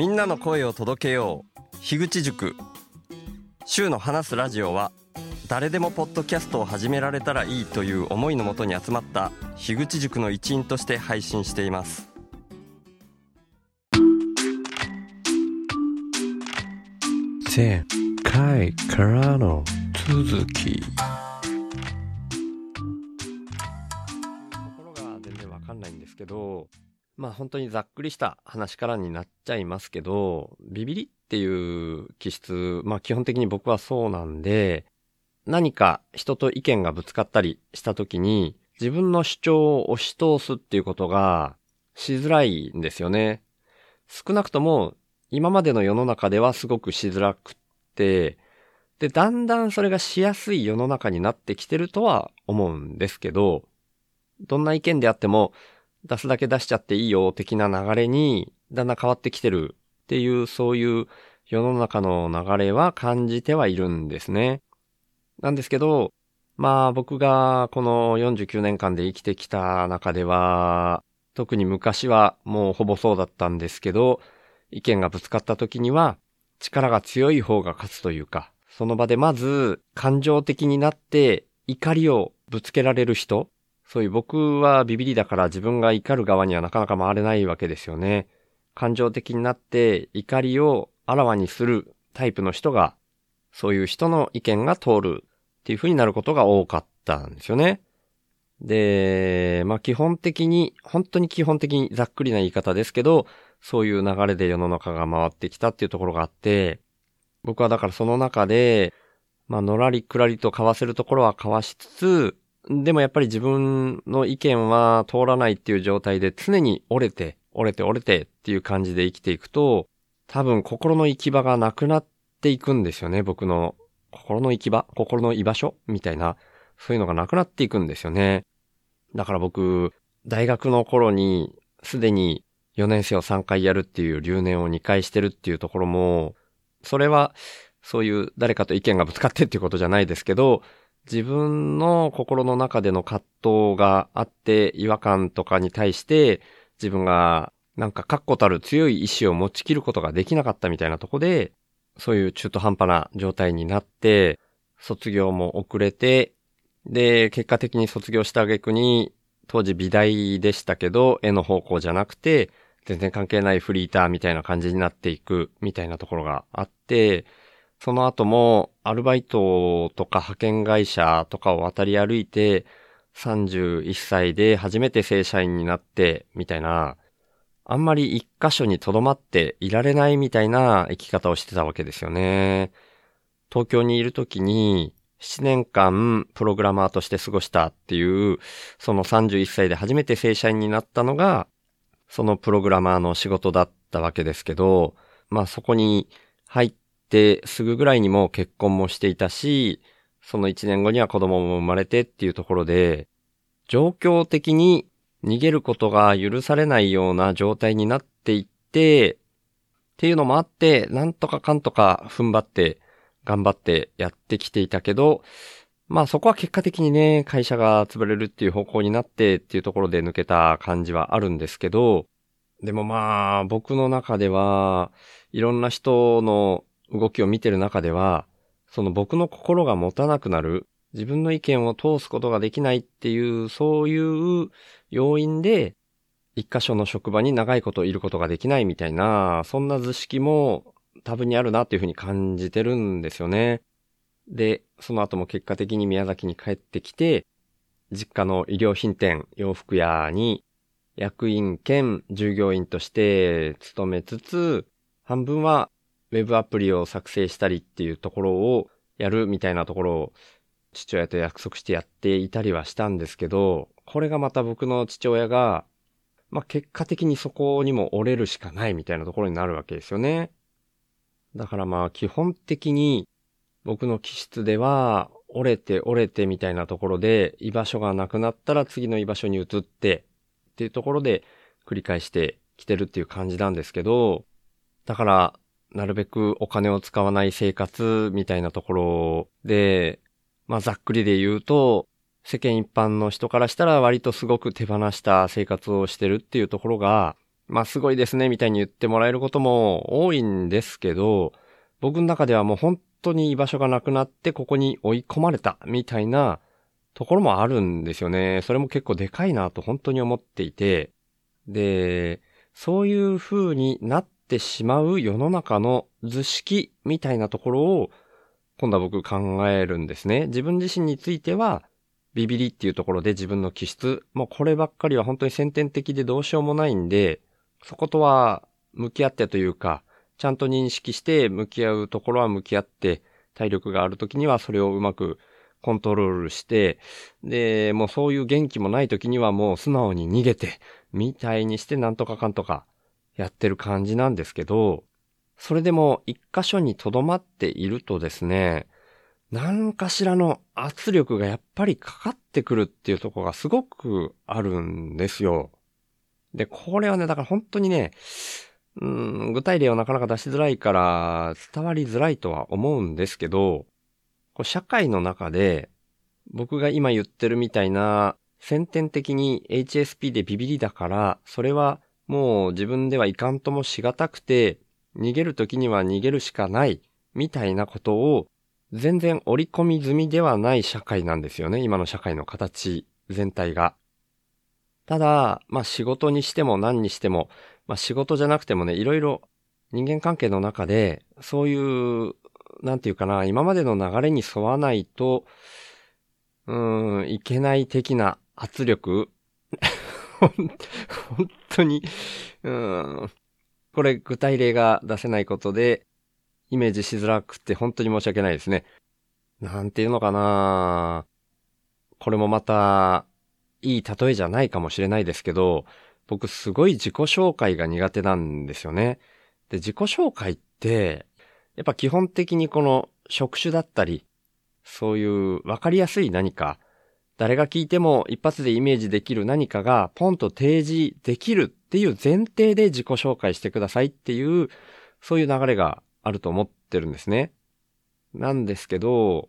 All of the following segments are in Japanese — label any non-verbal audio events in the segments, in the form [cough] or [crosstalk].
みんなの声を届けよう。樋口塾。週の話すラジオは誰でもポッドキャストを始められたらいいという思いのもとに集まった樋口塾の一員として配信しています。前回からの続き。まあ本当にざっくりした話からになっちゃいますけどビビリっていう気質まあ基本的に僕はそうなんで何か人と意見がぶつかったりした時に自分の主張を押し通すっていうことがしづらいんですよね。少なくとも今までの世の中ではすごくしづらくって、で、だんだんそれがしやすい世の中になってきてるとは思うんですけど、どんな意見であっても出すだけ出しちゃっていいよ的な流れにだんだん変わってきてるっていうそういう世の中の流れは感じてはいるんですね。なんですけど、まあ僕がこの49年間で生きてきた中では、特に昔はもうほぼそうだったんですけど、意見がぶつかった時には力が強い方が勝つというか、その場でまず感情的になって怒りをぶつけられる人、そういう僕はビビリだから自分が怒る側にはなかなか回れないわけですよね。感情的になって怒りをあらわにするタイプの人が、そういう人の意見が通るっていう風になることが多かったんですよね。で、まあ基本的に、本当に基本的にざっくりな言い方ですけど、そういう流れで世の中が回ってきたっていうところがあって、僕はだからその中で、まあのらりくらりと交わせるところは交わしつつ、でもやっぱり自分の意見は通らないっていう状態で常に折れて、折れて折れてっていう感じで生きていくと、多分心の行き場がなくなっていくんですよね、僕の心の行き場心の居場所みたいな、そういうのがなくなっていくんですよね。だから僕、大学の頃にすでに4年生を3回やるっていう留年を2回してるっていうところも、それはそういう誰かと意見がぶつかってっていうことじゃないですけど、自分の心の中での葛藤があって違和感とかに対して自分がなんか確固たる強い意志を持ちきることができなかったみたいなとこで、そういう中途半端な状態になって、卒業も遅れて、で、結果的に卒業した挙句に、当時美大でしたけど、絵の方向じゃなくて、全然関係ないフリーターみたいな感じになっていくみたいなところがあって、その後もアルバイトとか派遣会社とかを渡り歩いて、31歳で初めて正社員になって、みたいな、あんまり一箇所に留まっていられないみたいな生き方をしてたわけですよね。東京にいる時に7年間プログラマーとして過ごしたっていう、その31歳で初めて正社員になったのが、そのプログラマーの仕事だったわけですけど、まあそこに入ってすぐぐらいにも結婚もしていたし、その1年後には子供も生まれてっていうところで、状況的に逃げることが許されないような状態になっていって、っていうのもあって、なんとかかんとか踏ん張って、頑張ってやってきていたけど、まあそこは結果的にね、会社が潰れるっていう方向になってっていうところで抜けた感じはあるんですけど、でもまあ僕の中では、いろんな人の動きを見てる中では、その僕の心が持たなくなる、自分の意見を通すことができないっていう、そういう要因で、一箇所の職場に長いこといることができないみたいな、そんな図式も多分にあるなっていうふうに感じてるんですよね。で、その後も結果的に宮崎に帰ってきて、実家の衣料品店、洋服屋に役員兼従業員として勤めつつ、半分はウェブアプリを作成したりっていうところをやるみたいなところを父親と約束してやっていたりはしたんですけど、これがまた僕の父親が、まあ、結果的にそこにも折れるしかないみたいなところになるわけですよね。だからまあ基本的に僕の気質では折れて折れてみたいなところで居場所がなくなったら次の居場所に移ってっていうところで繰り返してきてるっていう感じなんですけど、だからなるべくお金を使わない生活みたいなところで、まあざっくりで言うと、世間一般の人からしたら割とすごく手放した生活をしてるっていうところが、まあすごいですねみたいに言ってもらえることも多いんですけど、僕の中ではもう本当に居場所がなくなってここに追い込まれたみたいなところもあるんですよね。それも結構でかいなと本当に思っていて、で、そういう風になってしまう世の中の図式みたいなところを今度は僕考えるんですね。自分自身についてはビビリっていうところで自分の気質、もうこればっかりは本当に先天的でどうしようもないんで、そことは向き合ってというか、ちゃんと認識して向き合うところは向き合って、体力がある時にはそれをうまくコントロールして、で、もうそういう元気もない時にはもう素直に逃げて、みたいにしてなんとかかんとかやってる感じなんですけど、それでも一箇所に留まっているとですね、何かしらの圧力がやっぱりかかってくるっていうとこがすごくあるんですよ。で、これはね、だから本当にね、うん、具体例をなかなか出しづらいから伝わりづらいとは思うんですけど、こう社会の中で僕が今言ってるみたいな先天的に HSP でビビりだから、それはもう自分ではいかんともしがたくて、逃げる時には逃げるしかない、みたいなことを全然織り込み済みではない社会なんですよね。今の社会の形全体が。ただ、まあ仕事にしても何にしても、まあ仕事じゃなくてもね、いろいろ人間関係の中で、そういう、なんていうかな、今までの流れに沿わないと、うーん、いけない的な圧力 [laughs] 本当に、うん、これ具体例が出せないことで、イメージしづらくて本当に申し訳ないですね。なんていうのかなこれもまた、いい例えじゃないかもしれないですけど、僕すごい自己紹介が苦手なんですよね。で、自己紹介って、やっぱ基本的にこの職種だったり、そういうわかりやすい何か、誰が聞いても一発でイメージできる何かがポンと提示できるっていう前提で自己紹介してくださいっていう、そういう流れがあると思ってるんですね。なんですけど、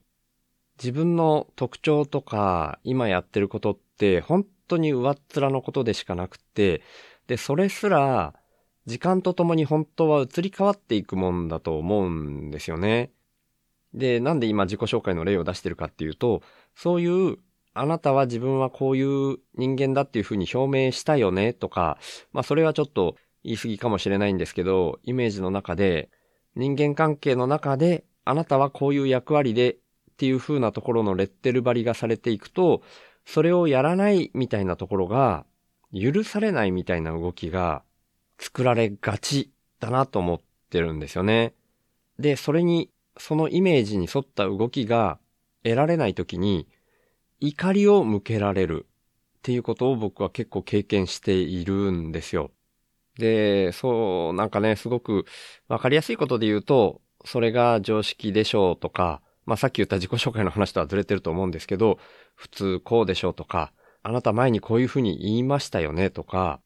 自分の特徴とか今やってることって本当に上っ面のことでしかなくて、で、それすら時間とともに本当は移り変わっていくもんだと思うんですよね。で、なんで今自己紹介の例を出してるかっていうと、そういうあなたは自分はこういう人間だっていうふうに表明したよねとか、まあそれはちょっと言い過ぎかもしれないんですけど、イメージの中で、人間関係の中で、あなたはこういう役割でっていう風なところのレッテル張りがされていくと、それをやらないみたいなところが、許されないみたいな動きが作られがちだなと思ってるんですよね。で、それに、そのイメージに沿った動きが得られないときに、怒りを向けられるっていうことを僕は結構経験しているんですよ。で、そう、なんかね、すごくわかりやすいことで言うと、それが常識でしょうとか、まあさっき言った自己紹介の話とはずれてると思うんですけど、普通こうでしょうとか、あなた前にこういうふうに言いましたよねとか、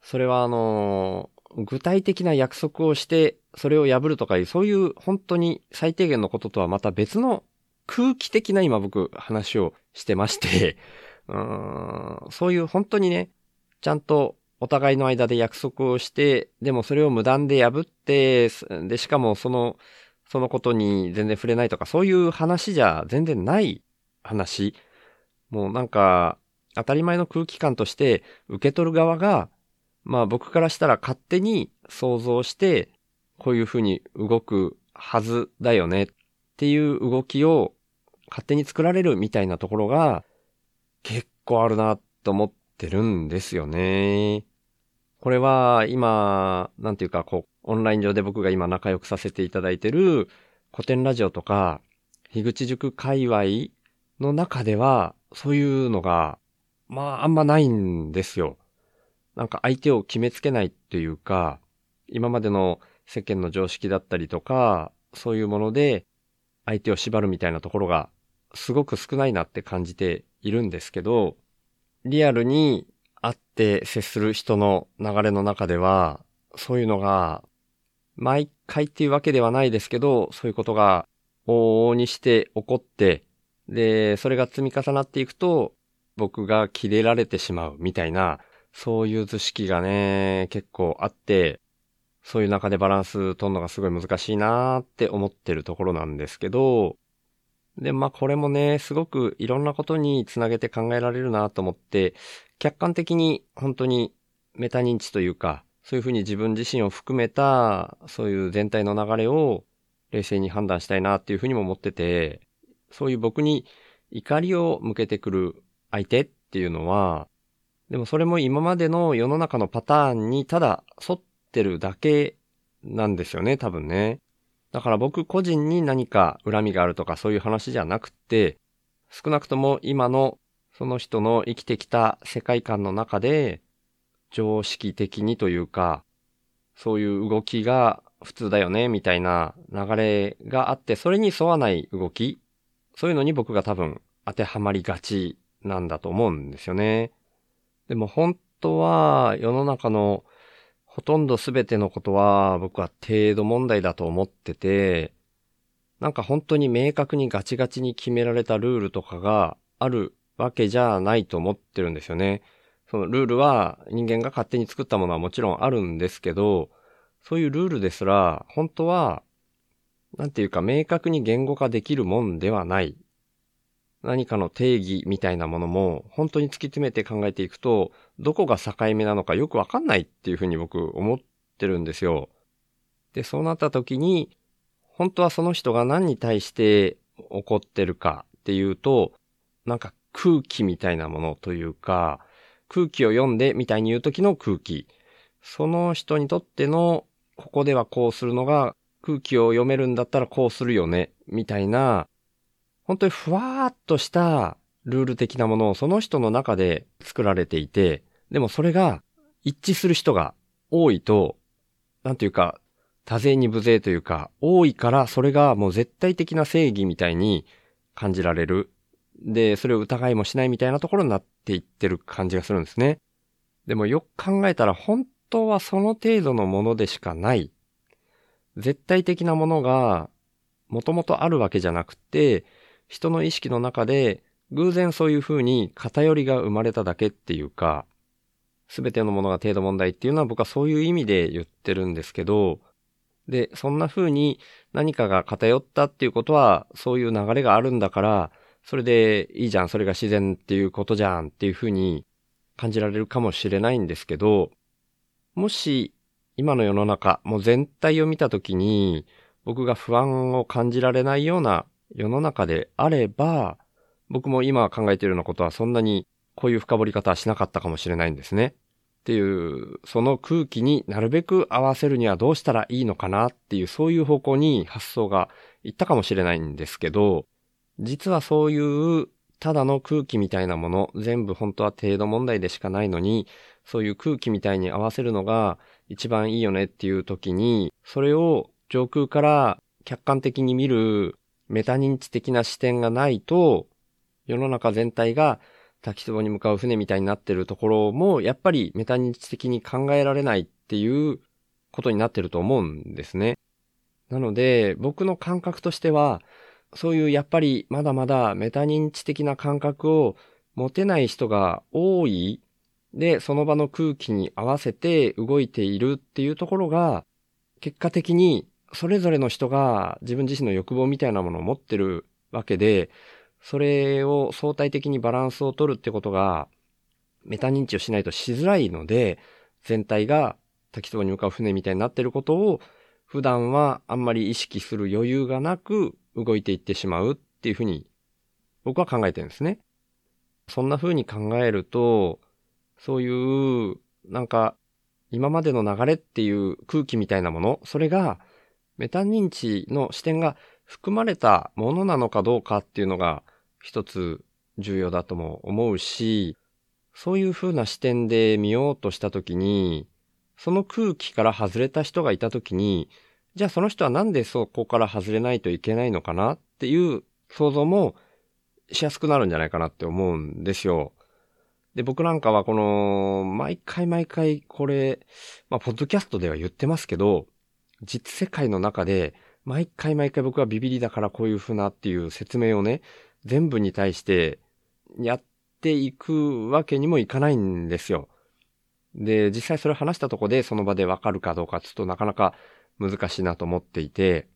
それはあの具体的な約束をして、それを破るとかいう、そういう本当に最低限のこととはまた別の空気的な今僕話をしてまして [laughs] うん、そういう本当にね、ちゃんとお互いの間で約束をして、でもそれを無断で破って、で、しかもその、そのことに全然触れないとか、そういう話じゃ全然ない話。もうなんか、当たり前の空気感として、受け取る側が、まあ僕からしたら勝手に想像して、こういうふうに動くはずだよねっていう動きを勝手に作られるみたいなところが結構あるなと思ってるんですよね。これは今、なんていうかこう、オンライン上で僕が今仲良くさせていただいてる古典ラジオとか、樋口塾界隈の中では、そういうのが、まああんまないんですよ。なんか相手を決めつけないっていうか、今までの世間の常識だったりとか、そういうもので相手を縛るみたいなところがすごく少ないなって感じているんですけど、リアルに会って接する人の流れの中では、そういうのが、毎回っていうわけではないですけど、そういうことが往々にして起こって、で、それが積み重なっていくと、僕が切れられてしまうみたいな、そういう図式がね、結構あって、そういう中でバランス取るのがすごい難しいなーって思ってるところなんですけど、で、まあこれもね、すごくいろんなことにつなげて考えられるなと思って、客観的に本当にメタ認知というか、そういうふうに自分自身を含めた、そういう全体の流れを冷静に判断したいなっていうふうにも思ってて、そういう僕に怒りを向けてくる相手っていうのは、でもそれも今までの世の中のパターンにただ沿ってるだけなんですよね、多分ね。だから僕個人に何か恨みがあるとかそういう話じゃなくて、少なくとも今のその人の生きてきた世界観の中で、常識的にというか、そういう動きが普通だよね、みたいな流れがあって、それに沿わない動き、そういうのに僕が多分当てはまりがちなんだと思うんですよね。でも本当は世の中のほとんど全てのことは僕は程度問題だと思ってて、なんか本当に明確にガチガチに決められたルールとかがあるわけじゃないと思ってるんですよね。そのルールは人間が勝手に作ったものはもちろんあるんですけど、そういうルールですら、本当は、なんていうか明確に言語化できるもんではない。何かの定義みたいなものも、本当に突き詰めて考えていくと、どこが境目なのかよくわかんないっていうふうに僕思ってるんですよ。で、そうなった時に、本当はその人が何に対して怒ってるかっていうと、なんか空気みたいなものというか、空気を読んでみたいに言う時の空気。その人にとっての、ここではこうするのが、空気を読めるんだったらこうするよね、みたいな、本当にふわーっとしたルール的なものをその人の中で作られていて、でもそれが一致する人が多いと、なんていうか、多勢に無勢というか、多いからそれがもう絶対的な正義みたいに感じられる。で、それを疑いもしないみたいなところになっていってる感じがするんですね。でもよく考えたら本当はその程度のものでしかない。絶対的なものがもともとあるわけじゃなくて、人の意識の中で偶然そういう風に偏りが生まれただけっていうか、すべてのものが程度問題っていうのは僕はそういう意味で言ってるんですけど、で、そんな風に何かが偏ったっていうことは、そういう流れがあるんだから、それでいいじゃん、それが自然っていうことじゃんっていう風に感じられるかもしれないんですけど、もし今の世の中、もう全体を見たときに、僕が不安を感じられないような世の中であれば、僕も今考えているようなことはそんなにこういう深掘り方はしなかったかもしれないんですね。っていう、その空気になるべく合わせるにはどうしたらいいのかなっていう、そういう方向に発想がいったかもしれないんですけど、実はそういうただの空気みたいなもの、全部本当は程度問題でしかないのに、そういう空気みたいに合わせるのが一番いいよねっていう時に、それを上空から客観的に見るメタ認知的な視点がないと、世の中全体が滝壺に向かう船みたいになってるところも、やっぱりメタ認知的に考えられないっていうことになってると思うんですね。なので、僕の感覚としては、そういうやっぱりまだまだメタ認知的な感覚を持てない人が多い。で、その場の空気に合わせて動いているっていうところが、結果的にそれぞれの人が自分自身の欲望みたいなものを持ってるわけで、それを相対的にバランスを取るってことが、メタ認知をしないとしづらいので、全体が滝壺に向かう船みたいになってることを、普段はあんまり意識する余裕がなく動いていってしまうっていうふうに、僕は考えてるんですね。そんな風に考えると、そういう、なんか、今までの流れっていう空気みたいなもの、それが、メタ認知の視点が含まれたものなのかどうかっていうのが一つ重要だとも思うし、そういう風な視点で見ようとしたときに、その空気から外れた人がいたときに、じゃあその人はなんでそこから外れないといけないのかなっていう想像もしやすくなるんじゃないかなって思うんですよ。で、僕なんかはこの、毎回毎回これ、まあ、ポッドキャストでは言ってますけど、実世界の中で、毎回毎回僕はビビりだからこういう風なっていう説明をね、全部に対してやっていくわけにもいかないんですよ。で、実際それ話したとこでその場でわかるかどうかちょっとなかなか難しいなと思っていて、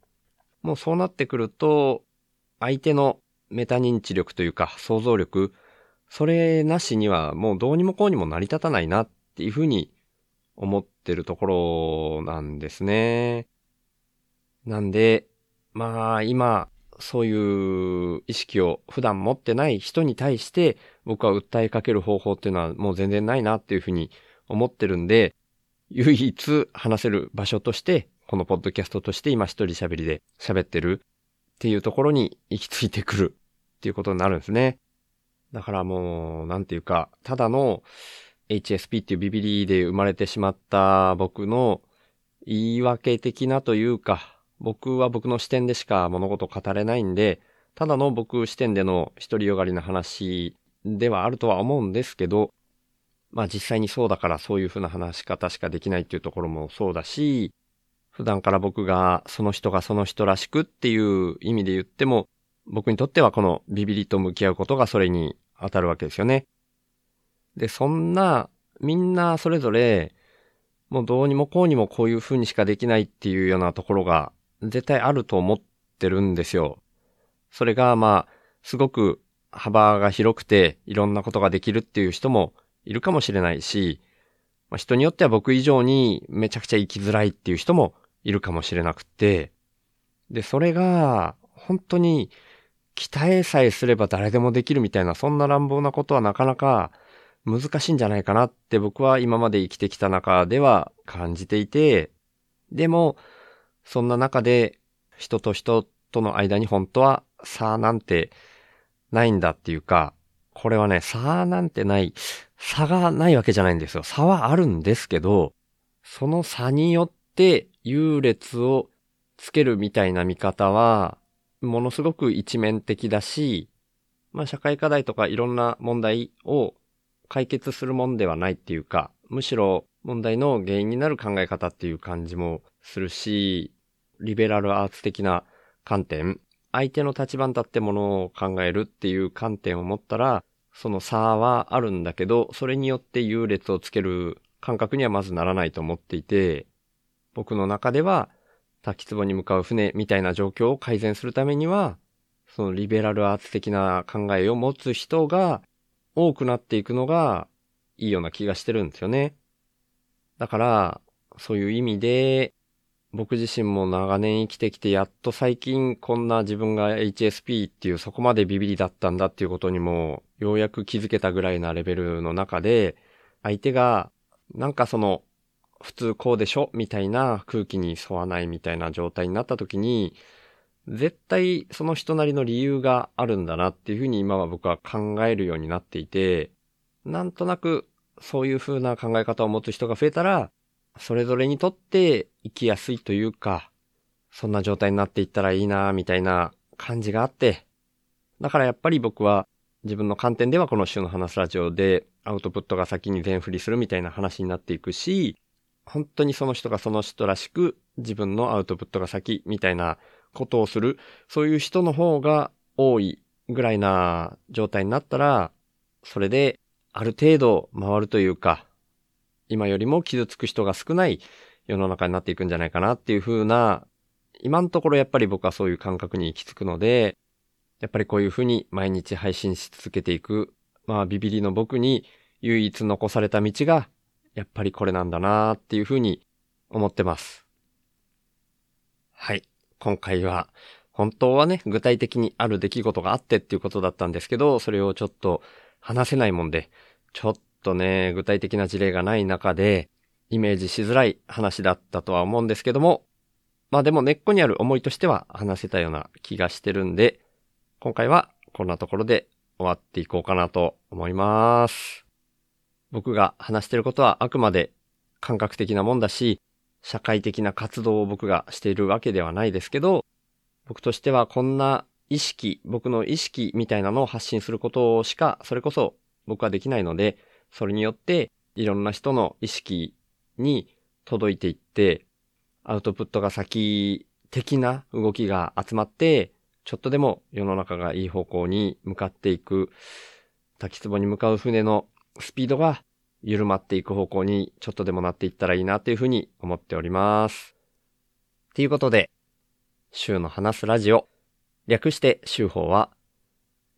もうそうなってくると、相手のメタ認知力というか想像力、それなしにはもうどうにもこうにも成り立たないなっていうふうに思ってるところなんですね。なんで、まあ今、そういう意識を普段持ってない人に対して僕は訴えかける方法っていうのはもう全然ないなっていうふうに思ってるんで、唯一話せる場所として、このポッドキャストとして今一人喋りで喋ってるっていうところに行き着いてくるっていうことになるんですね。だからもう、なんていうか、ただの HSP っていうビビリで生まれてしまった僕の言い訳的なというか、僕は僕の視点でしか物事を語れないんで、ただの僕視点での独りよがりな話ではあるとは思うんですけど、まあ実際にそうだからそういうふうな話し方しかできないっていうところもそうだし、普段から僕がその人がその人らしくっていう意味で言っても、僕にとってはこのビビリと向き合うことがそれに当たるわけですよね。で、そんな、みんなそれぞれ、もうどうにもこうにもこういう風にしかできないっていうようなところが絶対あると思ってるんですよ。それがまあ、すごく幅が広くていろんなことができるっていう人もいるかもしれないし、まあ、人によっては僕以上にめちゃくちゃ生きづらいっていう人もいるかもしれなくて、で、それが本当に鍛えさえすれば誰でもできるみたいなそんな乱暴なことはなかなか難しいんじゃないかなって僕は今まで生きてきた中では感じていて、でも、そんな中で人と人との間に本当は差なんてないんだっていうか、これはね、差なんてない、差がないわけじゃないんですよ。差はあるんですけど、その差によって優劣をつけるみたいな見方は、ものすごく一面的だし、まあ社会課題とかいろんな問題を解決するもんではないっていうか、むしろ問題の原因になる考え方っていう感じもするし、リベラルアーツ的な観点、相手の立場に立ってものを考えるっていう観点を持ったら、その差はあるんだけど、それによって優劣をつける感覚にはまずならないと思っていて、僕の中では、滝壺に向かう船みたいな状況を改善するためには、そのリベラルアーツ的な考えを持つ人が多くなっていくのがいいような気がしてるんですよね。だから、そういう意味で、僕自身も長年生きてきて、やっと最近こんな自分が HSP っていうそこまでビビリだったんだっていうことにも、ようやく気づけたぐらいなレベルの中で、相手が、なんかその、普通こうでしょ？みたいな空気に沿わないみたいな状態になった時に、絶対その人なりの理由があるんだなっていうふうに今は僕は考えるようになっていて、なんとなくそういうふうな考え方を持つ人が増えたら、それぞれにとって生きやすいというか、そんな状態になっていったらいいなみたいな感じがあって、だからやっぱり僕は自分の観点ではこの週の話すラジオでアウトプットが先に全振りするみたいな話になっていくし、本当にその人がその人らしく自分のアウトプットが先みたいなことをする、そういう人の方が多いぐらいな状態になったら、それである程度回るというか、今よりも傷つく人が少ない世の中になっていくんじゃないかなっていう風な、今のところやっぱり僕はそういう感覚に行き着くので、やっぱりこういう風に毎日配信し続けていく、まあビビリの僕に唯一残された道が、やっぱりこれなんだなっていう風に思ってます。はい。今回は、本当はね、具体的にある出来事があってっていうことだったんですけど、それをちょっと話せないもんで、ちょっとね、具体的な事例がない中で、イメージしづらい話だったとは思うんですけども、まあでも根っこにある思いとしては話せたような気がしてるんで、今回はこんなところで終わっていこうかなと思います。僕が話してることはあくまで感覚的なもんだし、社会的な活動を僕がしているわけではないですけど、僕としてはこんな意識、僕の意識みたいなのを発信することしか、それこそ僕はできないので、それによっていろんな人の意識に届いていって、アウトプットが先的な動きが集まって、ちょっとでも世の中がいい方向に向かっていく、滝壺に向かう船のスピードが緩まっていく方向にちょっとでもなっていったらいいなというふうに思っております。ということで、週の話すラジオ、略して週報は、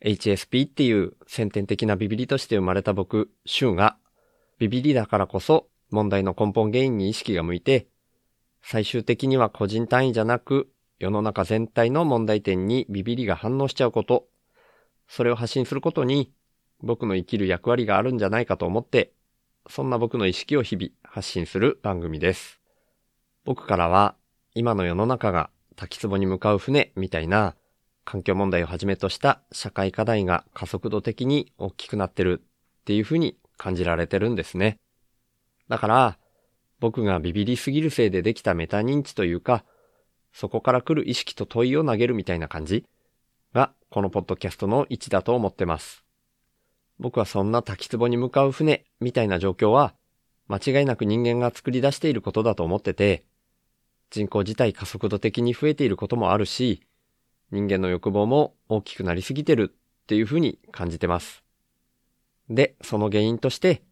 HSP っていう先天的なビビリとして生まれた僕、週が、ビビリだからこそ問題の根本原因に意識が向いて、最終的には個人単位じゃなく、世の中全体の問題点にビビリが反応しちゃうこと、それを発信することに僕の生きる役割があるんじゃないかと思って、そんな僕の意識を日々発信する番組です。僕からは今の世の中が滝壺に向かう船みたいな環境問題をはじめとした社会課題が加速度的に大きくなってるっていうふうに感じられてるんですね。だから僕がビビりすぎるせいでできたメタ認知というか、そこから来る意識と問いを投げるみたいな感じがこのポッドキャストの位置だと思ってます。僕はそんな滝壺に向かう船みたいな状況は間違いなく人間が作り出していることだと思ってて、人口自体加速度的に増えていることもあるし、人間の欲望も大きくなりすぎてるっていうふうに感じてます。で、その原因として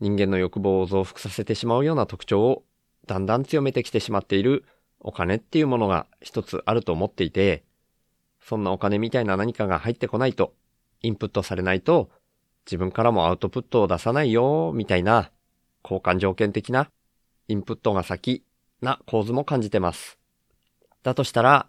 人間の欲望を増幅させてしまうような特徴をだんだん強めてきてしまっているお金っていうものが一つあると思っていて、そんなお金みたいな何かが入ってこないと、インプットされないと、自分からもアウトプットを出さないよ、みたいな、交換条件的な、インプットが先な構図も感じてます。だとしたら、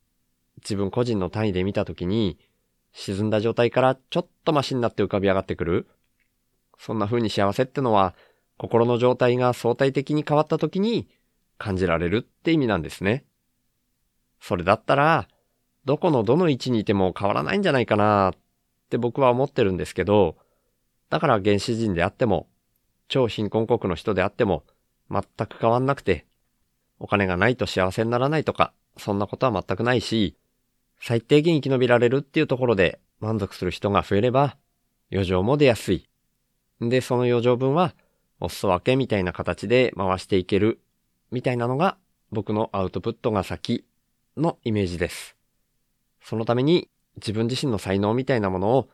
自分個人の単位で見たときに、沈んだ状態からちょっとマシになって浮かび上がってくる。そんな風に幸せってのは、心の状態が相対的に変わったときに感じられるって意味なんですね。それだったら、どこのどの位置にいても変わらないんじゃないかなって僕は思ってるんですけど、だから原始人であっても、超貧困国の人であっても、全く変わんなくて、お金がないと幸せにならないとか、そんなことは全くないし、最低限生き延びられるっていうところで満足する人が増えれば、余剰も出やすい。で、その余剰分は、お裾分けみたいな形で回していける、みたいなのが僕のアウトプットが先のイメージです。そのために自分自身の才能みたいなものを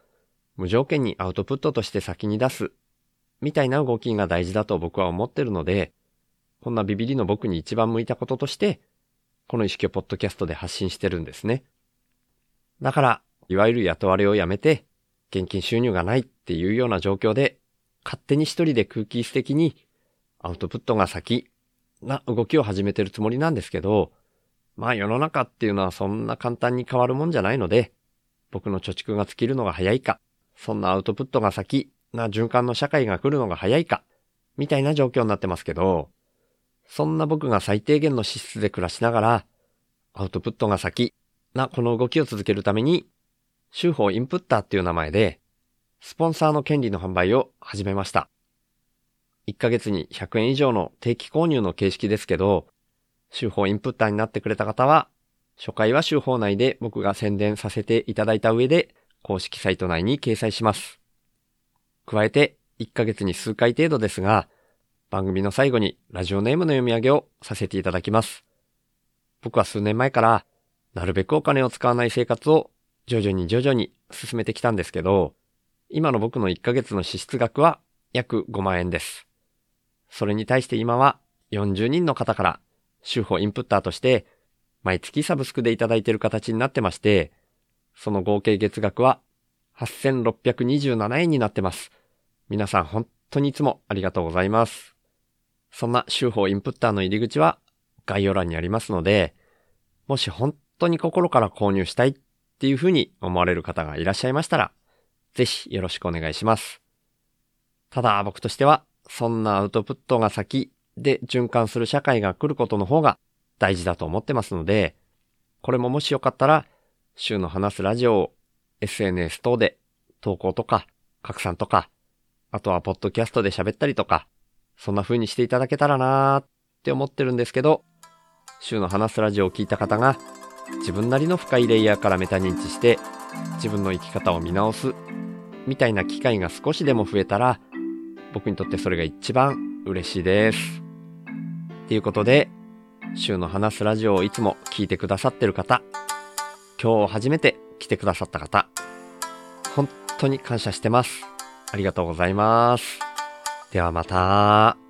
無条件にアウトプットとして先に出す、みたいな動きが大事だと僕は思ってるので、こんなビビリの僕に一番向いたこととして、この意識をポッドキャストで発信してるんですね。だから、いわゆる雇われをやめて、現金収入がないっていうような状況で、勝手に一人で空気質的にアウトプットが先な動きを始めてるつもりなんですけど、まあ世の中っていうのはそんな簡単に変わるもんじゃないので、僕の貯蓄が尽きるのが早いか、そんなアウトプットが先な循環の社会が来るのが早いか、みたいな状況になってますけど、そんな僕が最低限の資質で暮らしながら、アウトプットが先なこの動きを続けるために、週報インプッターっていう名前で、スポンサーの権利の販売を始めました。1ヶ月に100円以上の定期購入の形式ですけど、週報インプッターになってくれた方は、初回は週報内で僕が宣伝させていただいた上で、公式サイト内に掲載します。加えて、1ヶ月に数回程度ですが、番組の最後にラジオネームの読み上げをさせていただきます。僕は数年前から、なるべくお金を使わない生活を徐々に徐々に進めてきたんですけど、今の僕の1ヶ月の支出額は約5万円です。それに対して今は40人の方から週報インプッターとして毎月サブスクでいただいている形になってまして、その合計月額は8627円になってます。皆さん本当にいつもありがとうございます。そんな週報インプッターの入り口は概要欄にありますので、もし本当に心から購入したいっていうふうに思われる方がいらっしゃいましたら、ぜひよろしくお願いします。ただ僕としては、そんなアウトプットが先で循環する社会が来ることの方が大事だと思ってますので、これももしよかったら、週の話すラジオを SNS 等で投稿とか拡散とか、あとはポッドキャストで喋ったりとか、そんな風にしていただけたらなーって思ってるんですけど、週の話すラジオを聞いた方が、自分なりの深いレイヤーからメタ認知して、自分の生き方を見直す、みたいな機会が少しでも増えたら、僕にとってそれが一番嬉しいです。ということで、週の話すラジオをいつも聞いてくださってる方、今日初めて来てくださった方、本当に感謝してます。ありがとうございます。ではまた。